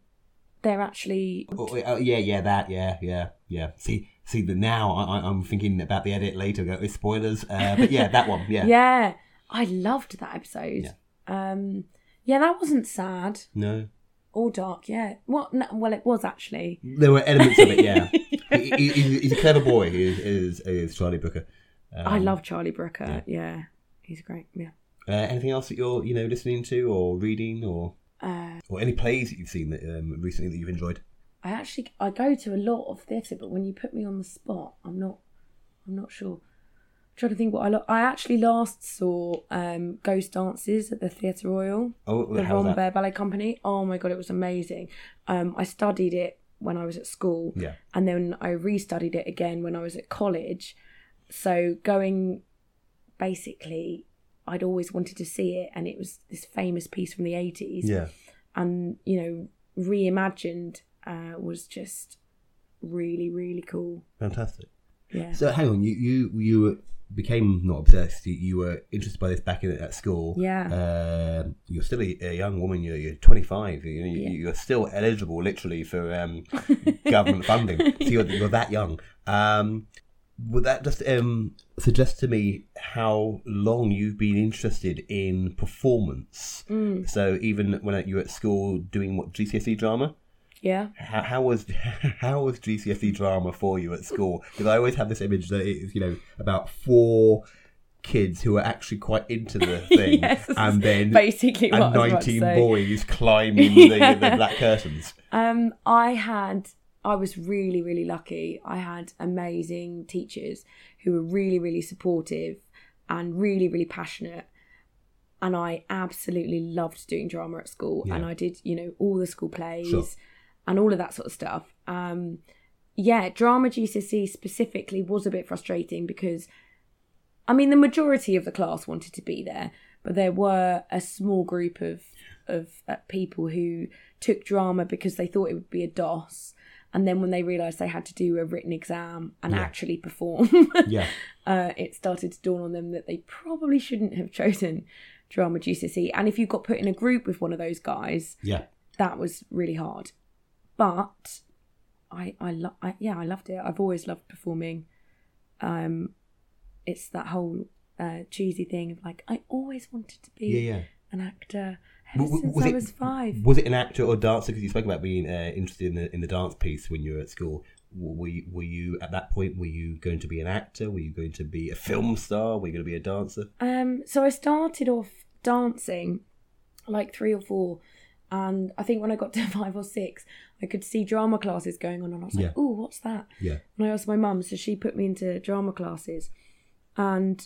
they're actually Oh, oh, yeah, yeah, that, yeah, yeah, yeah. See, see, the now I, I'm thinking about the edit later. Go, spoilers, uh, but yeah, that one, yeah. (laughs) Yeah. I loved that episode. Yeah. Um yeah, that wasn't sad No, or dark, yeah. Well, no, well it was actually. there were elements of it. Yeah, (laughs) he, he- he's, he's a clever boy. He is, is, is Charlie Brooker. Um, I love Charlie Brooker. Yeah. He's great. Yeah. Uh, anything else that you're, you know, listening to or reading, or Uh, or any plays that you've seen that um, recently that you've enjoyed? I actually I go to a lot of theatre, but when you put me on the spot, I'm not I'm not sure. I'm trying to think what I lo- I actually last saw um, Ghost Dances at the Theatre Royal, Oh, the how's Rambert Ballet Company. Oh my god, it was amazing. Um, I studied it when I was at school, Yeah, and then I restudied it again when I was at college. So going, basically, I'd always wanted to see it, and it was this famous piece from the eighties yeah. and you know reimagined uh, was just really really cool Fantastic. yeah So hang on, you you you became not obsessed. You, you were interested by this back in, at school. Yeah. Um, you're still a, a young woman. You're, you're 25. You, you, Yeah. You're still eligible, literally, for um, (laughs) government funding. So you're, you're that young. Um, would that just um, suggest to me how long you've been interested in performance? Mm. So even when you were at school doing what GCSE drama, yeah how, how was (laughs) how was GCSE drama for you at school? Because I always have this image that it's you know about four kids who are actually quite into the (laughs) thing, Yes, and then basically and I was about to nineteen boys climbing Yeah. (laughs) the, the black curtains. um i had i was really really lucky i had amazing teachers who were really really supportive and really really passionate and i absolutely loved doing drama at school and i did you know all the school plays Sure. And all of that sort of stuff um yeah drama gcse specifically was a bit frustrating because I mean, the majority of the class wanted to be there, but there were a small group of of uh, people who took drama because they thought it would be a DOS, and then when they realised they had to do a written exam and Yeah. actually perform, (laughs) Yeah, uh, it started to dawn on them that they probably shouldn't have chosen drama GCSE. And if you got put in a group with one of those guys, yeah. that was really hard. But I, I, lo- I yeah, I loved it. I've always loved performing. Um, it's that whole uh, cheesy thing of like I always wanted to be Yeah, yeah. an actor ever W- since was I it- was five. Was it an actor or dancer? Because you spoke about being uh, interested in the in the dance piece when you were at school. Were you, were you at that point? Were you going to be an actor? Were you going to be a film star? Were you going to be a dancer? Um, so I started off dancing, like three or four, and I think when I got to (laughs) five or six, I could see drama classes going on, and I was like, Yeah. "Oh, what's that?" Yeah, And I asked my mum, so she put me into drama classes, and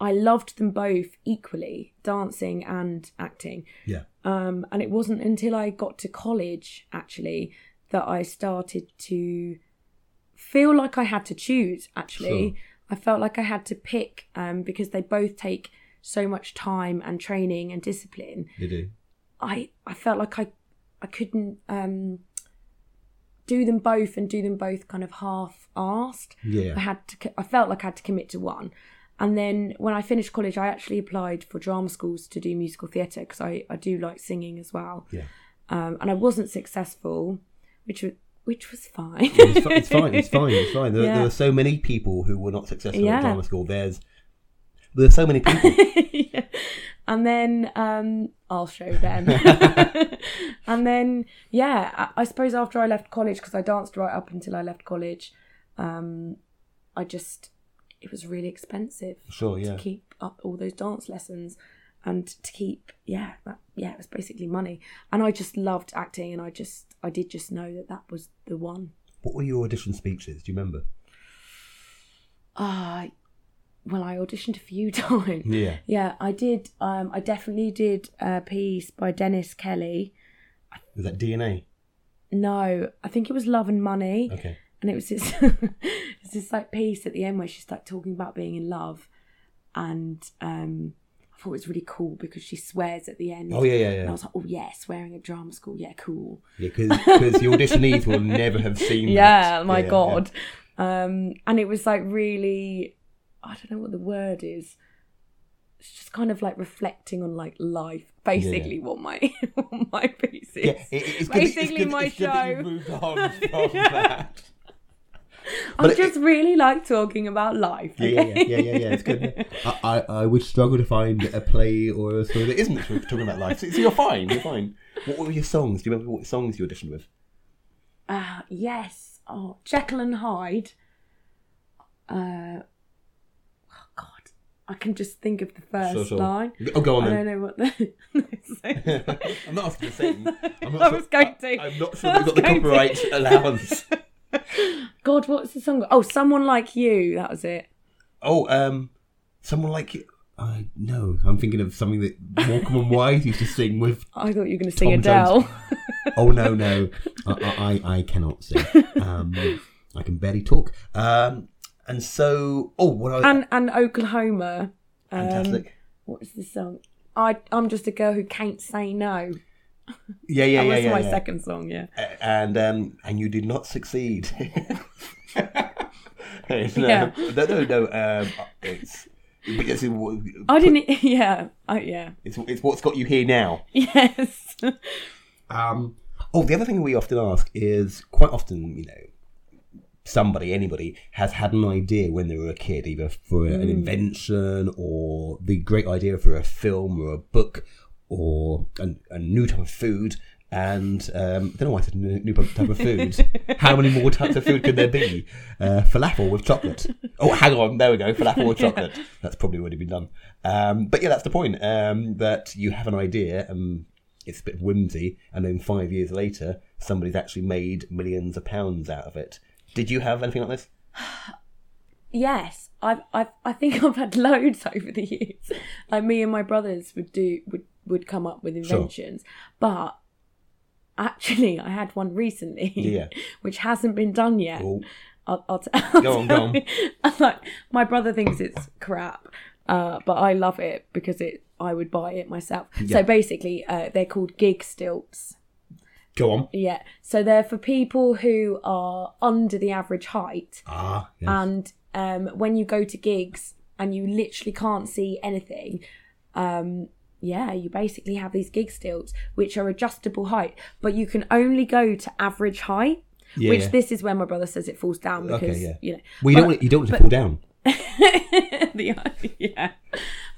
I loved them both equally, dancing and acting. yeah, Um, and it wasn't until I got to college actually that I started to feel like I had to choose. Actually, Sure. I felt like I had to pick um, because they both take so much time and training and discipline. you do. I I felt like I I couldn't um, do them both and do them both kind of half-assed. Yeah, I had to. I felt like I had to commit to one. And then when I finished college, I actually applied for drama schools to do musical theatre because I, I do like singing as well. yeah. Um, and I wasn't successful, which was which was fine. It's, (laughs) it's fine. It's fine. It's fine. There, Yeah. there are so many people who were not successful Yeah. at drama school. There's there's so many people. (laughs) Yeah. And then um, I'll show them. (laughs) and then yeah, I, I suppose after I left college because I danced right up until I left college, um, I just it was really expensive. Sure, yeah. to keep up all those dance lessons and to keep yeah that, yeah it was basically money and i just loved acting and i just i did just know that that was the one What were your audition speeches? Do you remember? Ah, well, I auditioned a few (laughs) times. Yeah. Yeah, I did. Um, I definitely did a piece by Dennis Kelly. Was that DNA? No, I think it was Love and Money, Okay. and it was this, (laughs) it's this like piece at the end where she's like talking about being in love, and um, I thought it was really cool because she swears at the end. Oh yeah, yeah, And I was like, oh yeah, swearing at drama school, yeah, cool. Yeah, because the auditionees will never have seen. (laughs) that. Yeah, my Yeah, yeah, god. Um, and it was like really, I don't know what the word is. It's just kind of like reflecting on like life, basically what my (laughs) what my piece is. Yeah, yeah it, it's good, it's Basically good, my it's good show. moved on (laughs) from that. I it- just really like talking about life. Yeah, yeah, yeah, yeah, yeah. It's good. (laughs) I, I, I would struggle to find a play or a story that isn't talking about life. So, so you're fine. You're fine. What were your songs? Do you remember what songs you auditioned with? Ah, yes. Oh, Jekyll and Hyde. Uh, I can just think of the first Sure, sure. line. Oh, go on I then. don't know what the. (laughs) (laughs) I'm not asking the same. (laughs) I'm not I sure, was going to. I'm not sure I we've got the going to. copyright allowance. God, what's the song? Oh, someone like you. That was it. Oh, um, someone like you. I no, I'm thinking of something that Morecambe and Wise used to sing with. I thought you were going to sing Tom Jones. Adele. Oh no, no, I, I, I cannot sing. Um, I can barely talk. Um, and so, oh, what I and and Oklahoma. Um, fantastic. What is the song? I I'm just a girl who can't say no. Yeah, yeah, (laughs) that yeah, was yeah. my yeah. second song. Yeah. And um, and you did not succeed. (laughs) Uh, Yeah. No, no, no. Um, it's, it's, I didn't. (laughs) Yeah. I, yeah. it's, it's what's got you here now. Yes. Um, oh, the other thing we often ask is quite often, you know, somebody, anybody has had an idea when they were a kid, either for an invention or the great idea for a film or a book or a, a new type of food. And um, I don't know why I said new, new type of food. (laughs) How many more types of food could there be? Uh, falafel with chocolate. Oh, hang on, there we go. Falafel with chocolate. That's probably already been done. Um, but yeah, that's the point. Um, that you have an idea and it's a bit whimsy, and then five years later, somebody's actually made millions of pounds out of it. Did you have anything like this? yes. I've, I've, I think (laughs) I've had loads over the years. Like me and my brothers would do would would come up with inventions, but actually, I had one recently, Yeah. (laughs) which hasn't been done yet. Oh, I'll, I'll, t- (laughs) I'll Go on, go on. like my brother thinks it's crap, uh, but I love it because it. I would buy it myself. Yeah. So basically, uh, they're called gig stilts. Go on. Yeah. So they're for people who are under the average height, Ah, yes. and um, when you go to gigs and you literally can't see anything. Um, yeah, you basically have these gig stilts which are adjustable height, but you can only go to average height. Yeah, which yeah. this is where my brother says it falls down because Okay, yeah. you know well, you don't but- want you don't want to fall down. (laughs) the, yeah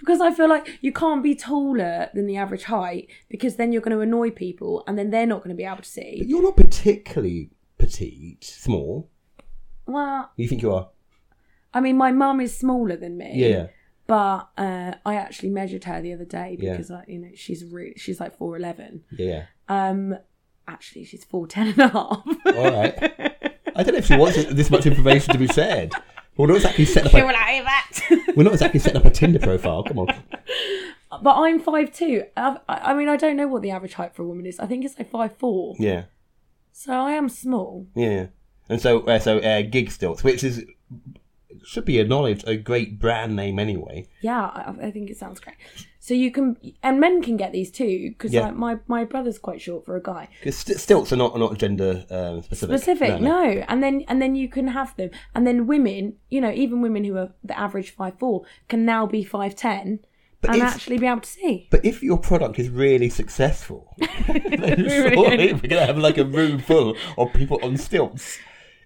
because i feel like you can't be taller than the average height because then you're going to annoy people and then they're not going to be able to But see you're not particularly petite, small. well You think you are? i mean my mum is smaller than me Yeah, yeah. but uh, i actually measured her the other day Yeah. because I, you know she's really she's like 411 Yeah, yeah. um actually she's 410 and a half All right. I don't know if she wants this much information to be said. (laughs) We're not exactly setting (laughs) up. A, we're not exactly setting up a Tinder profile. Come on. (laughs) but i'm 5'2 I, I mean i don't know what the average height for a woman is i think it's like 5'4 Yeah, so i am small yeah. And so, uh, so uh, gig stilts, which is should be acknowledged a great brand name anyway. Yeah, I, I think it sounds great. So you can, and men can get these too, because Yeah. like my my brother's quite short for a guy. Because st- stilts are not are not gender um, specific. Specific, no. And then and then you can have them, and then women, you know, even women who are the average five four can now be five ten and if- actually be able to see. But if your product is really successful, (laughs) then Really? surely we're gonna have like a room full of people on stilts.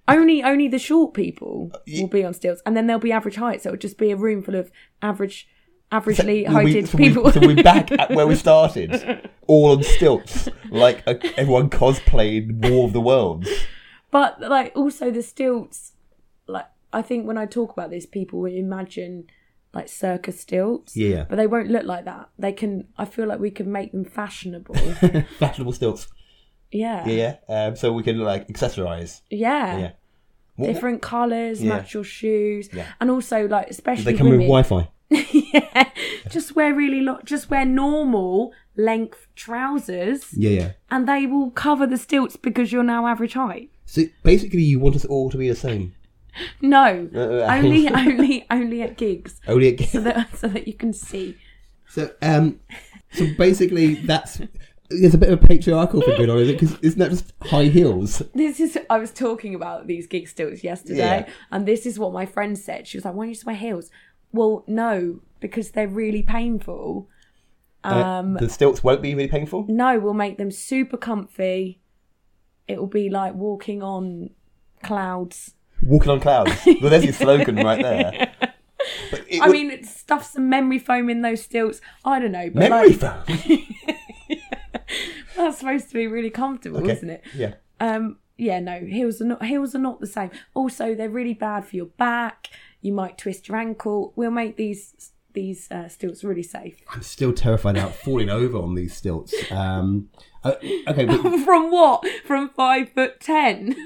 Only only the short people y- will be on stilts, and then they'll be average height. So it'll just be a room full of average, averagely So we- heighted so we- people. so we're back at where we (laughs) started, all on stilts, like uh, everyone cosplayed War of the Worlds. But like also the stilts, like I think when I talk about this, people will imagine like circus stilts. Yeah. But they won't look like that. They can. I feel like we can make them fashionable. (laughs) Fashionable stilts. yeah. Yeah, yeah. Um, so we can like accessorize. Yeah. Yeah. What- different colours, Yeah. match your shoes, Yeah. and also like especially They come women. with Wi-Fi. (laughs) yeah, just wear really lo- just wear normal length trousers, Yeah, yeah. and they will cover the stilts because you're now average height. So basically, you want us all to be the same. (laughs) No, Uh, uh, only (laughs) only only at gigs, Only again. so that so that you can see. So, um, so basically, that's there's a bit of a patriarchal thing going on, is it? Because isn't that just high heels? This is I was talking about these gig stilts yesterday, Yeah. and this is what my friend said. She was like, "Why don't you just wear heels?" Well, no, because they're really painful. Um, the stilts won't be really painful. no, we'll make them super comfy. It will be like walking on clouds. Walking on clouds. (laughs) Well, there's your slogan right there. I would- mean, stuff some memory foam in those stilts. I don't know, but memory like, foam. (laughs) that's supposed to be really comfortable, Okay. isn't it? Yeah. Um, yeah, no, heels are not heels are not the same. Also, they're really bad for your back. You might twist your ankle. We'll make these these uh, stilts really safe. I'm still terrified about falling over on these stilts. Um, uh, okay, but (laughs) From what? From five foot ten?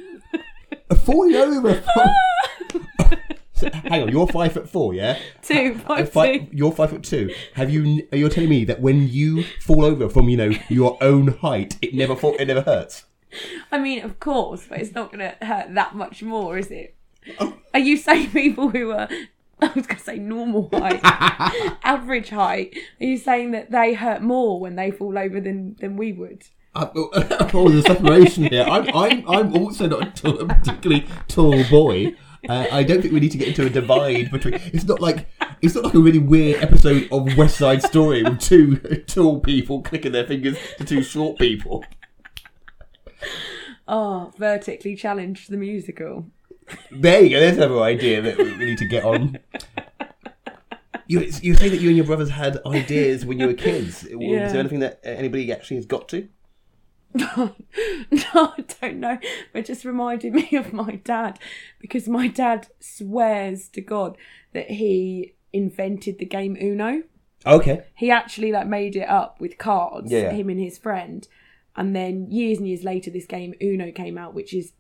falling over. From... (laughs) Hang on, you're five foot four, yeah? Two, Uh, five two. You're five foot two. Have you? You're telling me that when you fall over from you know your own height, it never fall, it never hurts. I mean, of course, but it's not going to hurt that much more, is it? Are you saying people who are, I was going to say normal height, (laughs) average height, are you saying that they hurt more when they fall over than, than we would? Uh, oh, there's a separation here. I'm, I'm, I'm also not a, a particularly tall boy. Uh, I don't think we need to get into a divide between. It's not like it's not like a really weird episode of West Side Story with two (laughs) tall people clicking their fingers to two short people. Oh, vertically challenged the musical. There you go. There's another idea that we need to get on. You, you say that you and your brothers had ideas when you were kids. Yeah. there anything that anybody actually has got to? (laughs) no, I don't know. But it just reminded me of my dad because my dad swears to God that he invented the game Uno. Okay. He actually like made it up with cards, Yeah. him and his friend. And then years and years later, this game Uno came out, which is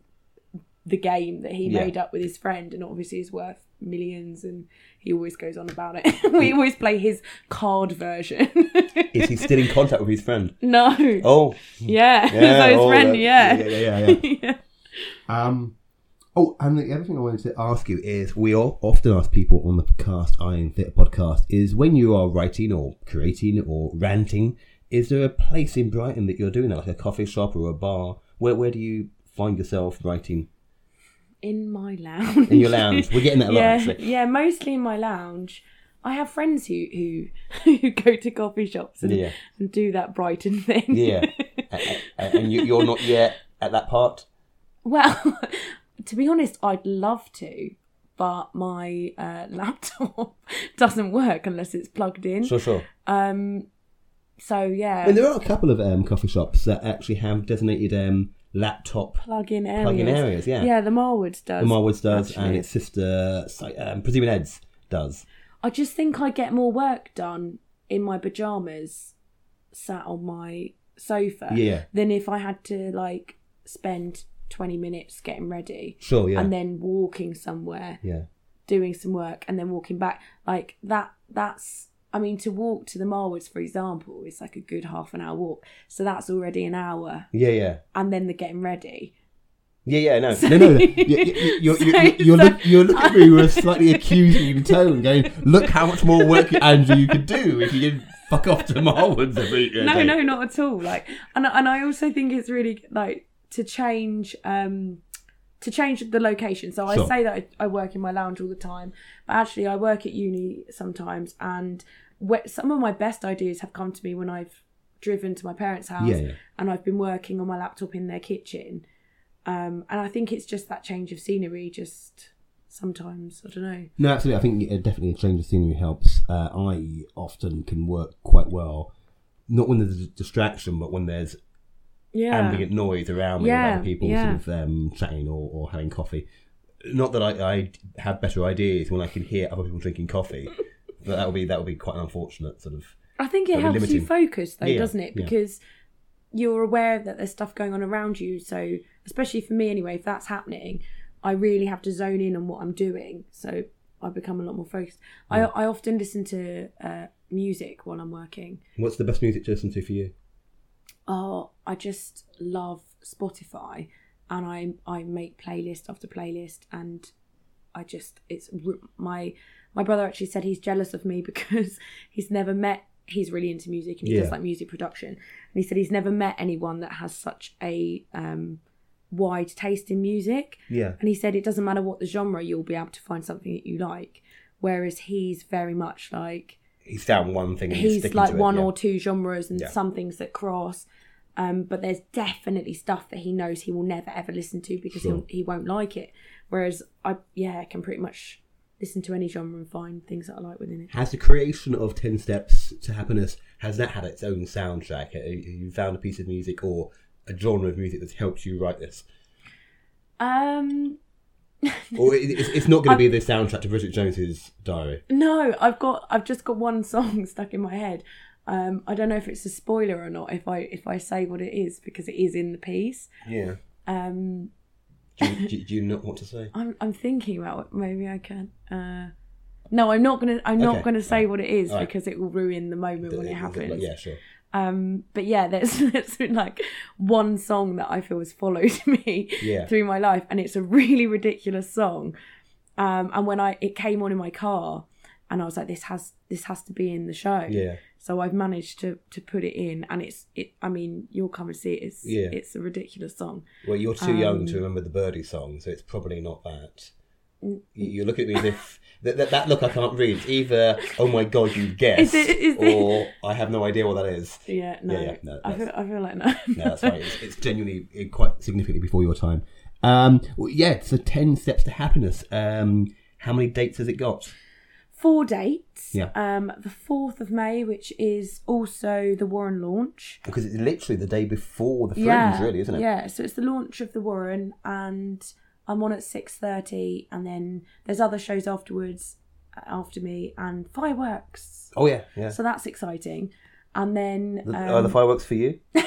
the game that he Yeah. made up with his friend, and obviously is worth millions. And he always goes on about it. (laughs) we always play his card version. (laughs) Is he still in contact with his friend? no. Oh, Yeah. (laughs) yeah. so his oh, friend, yeah. yeah, yeah, yeah. yeah. yeah. Um, oh, and the other thing I wanted to ask you is we all often ask people on the cast Iron Theatre podcast is when you are writing or creating or ranting, is there a place in Brighton that you're doing that, like a coffee shop or a bar? Where where do you find yourself writing In my lounge. (laughs) in your lounge? We're getting that a lot yeah, actually. yeah, mostly in my lounge. I have friends who who, (laughs) who go to coffee shops and, Yeah. and do that Brighton thing. Yeah, (laughs) A- a- and you, you're not yet at that part. Well, to be honest, I'd love to, but my uh, laptop doesn't work unless it's plugged in. Sure, sure. Um, so yeah, mean, there are a couple of um, coffee shops that actually have designated um, laptop plug-in areas. plug-in areas. Yeah, Yeah, the Marwoods does. the Marwoods does, and actually. its sister, um, Presuming Eds, does. I just think I get more work done in my pajamas, sat on my sofa, Yeah. than if I had to like spend twenty minutes getting ready Sure, yeah, and then walking somewhere, yeah, doing some work, and then walking back. Like that. That's. I mean, to walk to the Marwoods, for example, is like a good half an hour walk. So that's already an hour, yeah, yeah. and then the getting ready. Yeah, yeah, no, no, no. no. (laughs) You, you, you're, So- you're, you're, so- look, you're looking at me with a slightly accusing tone, going, "Look how much more work, Andrew, you could do if you didn't fuck off to Marwoods every uh, no no not at all like and, and i also think it's really like to change um to change the location so Sure. i say that I, I work in my lounge all the time but actually i work at uni sometimes and wh- some of my best ideas have come to me when i've driven to my parents house Yeah, yeah. and i've been working on my laptop in their kitchen um and i think it's just that change of scenery just sometimes i don't know No, absolutely. I think definitely a change of scenery helps. Uh, I often can work quite well, not when there's a distraction, but when there's yeah ambient noise around me, Yeah, other people yeah. sort of um, chatting or, or having coffee. Not that I, I have better ideas when I can hear other people drinking coffee, that would be that would be quite an unfortunate sort of. I think it helps you focus though, Yeah, doesn't it? yeah. Because you're aware that there's stuff going on around you. So, especially for me anyway, if that's happening, I really have to zone in on what I'm doing. So I become a lot more focused. I, I often listen to uh, music while I'm working. What's the best music to listen to for you? Oh, I just love Spotify, and I I make playlist after playlist, and I just it's my my brother actually said he's jealous of me (laughs) because he's never met. He's really into music and he Yeah. does like music production, and he said he's never met anyone that has such a um, wide taste in music. Yeah. And he said it doesn't matter what the genre, you'll be able to find something that you like. Whereas he's very much like He's found one thing. And he's, like to it, one yeah. or two genres and Yeah. some things that cross. Um, but there's definitely stuff that he knows he will never ever listen to because Sure. he'll, he won't like it. Whereas I, yeah, can pretty much listen to any genre and find things that I like within it. Has the creation of Ten Steps to Happiness has that had its own soundtrack? Have you found a piece of music or a genre of music that's helped you write this? Um, (laughs) Or it- it's, it's not going to be the soundtrack to Bridget Jones's Diary. no, I've got I've just got one (laughs) song stuck in my head. Um, I don't know if it's a spoiler or not if I if I say what it is because it is in the piece. Yeah. Um, Do you, do, you- do you not want to say? I'm I'm thinking about it. Maybe I can. Uh, no, I'm not gonna. I'm not gonna say what it is Alright. because it will ruin the moment when it happens. Yeah, sure. Um, but yeah, there's, (laughs) there's been like one song that I feel has followed (laughs) me Yeah. through my life, and it's a really ridiculous song. Um, and when I it came on in my car, and I was like, this has this has to be in the show. Yeah. So I've managed to to put it in, and it's it. I mean, you'll come and see it. It's Yeah. it's a ridiculous song. Well, you're too young Um, to remember the Birdie song, so it's probably not that. You, you look at me as if that, that, that look I can't read. It's either oh my god you (laughs) guess, Is it- is it- or I have no idea what that is. Yeah, no, yeah, no, I feel I feel like no. (laughs) No, that's right. It's, it's genuinely quite significantly before your time. Um, well, yeah, so ten steps to happiness. Um, how many dates has it got? Four dates. Yeah. Um, the fourth of May, which is also the Warren launch. Because it's literally the day before the Fringe, yeah, really, isn't it? Yeah. So it's the launch of the Warren, and I'm on at six thirty, and then there's other shows afterwards, uh, after me, and fireworks. Oh yeah, yeah. So that's exciting. And then The- um, Are the fireworks for you? (laughs) no,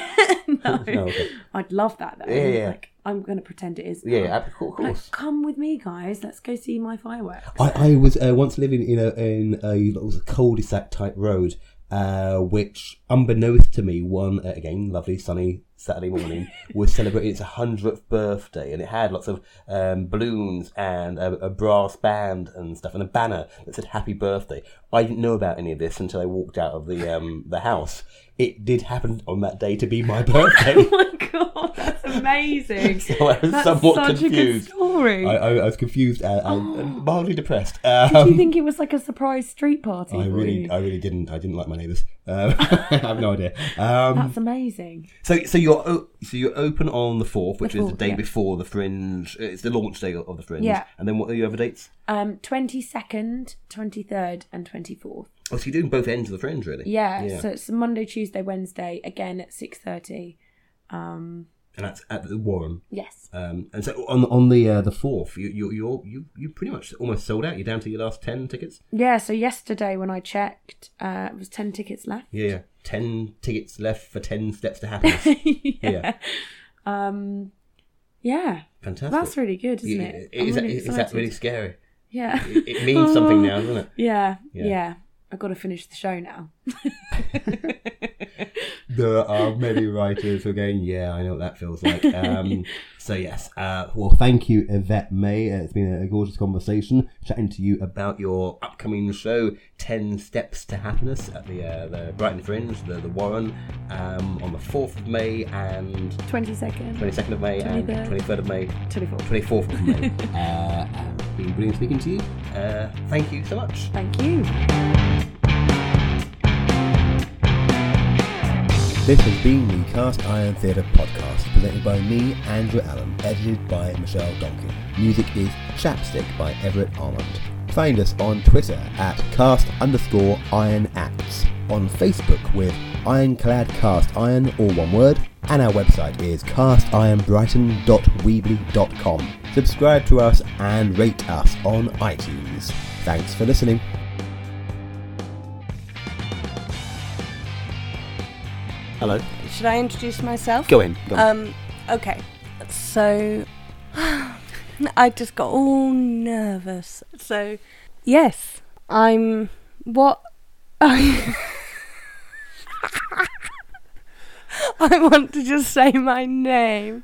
(laughs) No, okay. I'd love that though. Yeah, yeah. Like I'm going to pretend it is. Yeah, yeah, of course. Like, come with me, guys. Let's go see my fireworks. I, I was uh, once living in a in a cul-de-sac type road, uh, which, unbeknownst to me, one uh, again lovely sunny Saturday morning (laughs) was celebrating its hundredth birthday, and it had lots of um, balloons and a, a brass band and stuff, and a banner that said "Happy Birthday." I didn't know about any of this until I walked out of the um, the house. It did happen on that day to be my birthday. (laughs) oh my god, that's amazing. (laughs) So I was That's somewhat such confused. a good story. I, I, I was confused and, and, (gasps) and mildly depressed. Did Um, you think it was like a surprise street party? I really? I really didn't. I didn't like my neighbours. (laughs) Um, I have no idea. Um, That's amazing. so, so you're o- so you're open on the fourth, which The is the day yeah. before the Fringe. It's the launch day of the Fringe. Yeah. And then what are your other dates? Um, twenty second, twenty third, and twenty fourth. Oh, so you're doing both ends of the Fringe, really? Yeah, Yeah. So it's Monday, Tuesday, Wednesday. Again at six thirty. Um, And that's at the Warren. yes. Um, and so on on the uh, the fourth, you you you're, you you pretty much almost sold out. You're down to your last ten tickets. Yeah. So yesterday when I checked, uh, it was ten tickets left. Yeah, yeah. ten tickets left for ten steps to happiness. (laughs) yeah. Um, yeah. Fantastic. That's really good, isn't Yeah, it? Is, that, really is that really scary? Yeah. It, it means something now, doesn't it? Yeah, Yeah. yeah. I've got to finish the show now. (laughs) (laughs) There are many writers who are going, yeah, I know what that feels like. Um, (laughs) so, yes. Uh, well, thank you, Yvette May. Uh, it's been a gorgeous conversation chatting to you about your upcoming show, 10 Steps to Happiness, at the, uh, the Brighton Fringe, the, the Warren, um, on the 4th of May and 22nd, 22nd of May and 23rd. 23rd of May, 24th. 24th of May. (laughs) uh, it's been brilliant speaking to you. Uh, thank you so much. Thank you. This has been the Cast Iron Theatre podcast, presented by me, Andrew Allen, edited by Michelle Donkin. Music is Chapstick by Everett Armand. Find us on Twitter at cast underscore iron acts, on Facebook with Ironclad Cast Iron, all one word, and our website is castironbrighton.weebly.com. Subscribe to us and rate us on iTunes. Thanks for listening. Hello. Should I introduce myself? Go in. Go on. Um, okay. So, (sighs) I just got all nervous. So, yes, I'm what I (laughs) I want to just say my name.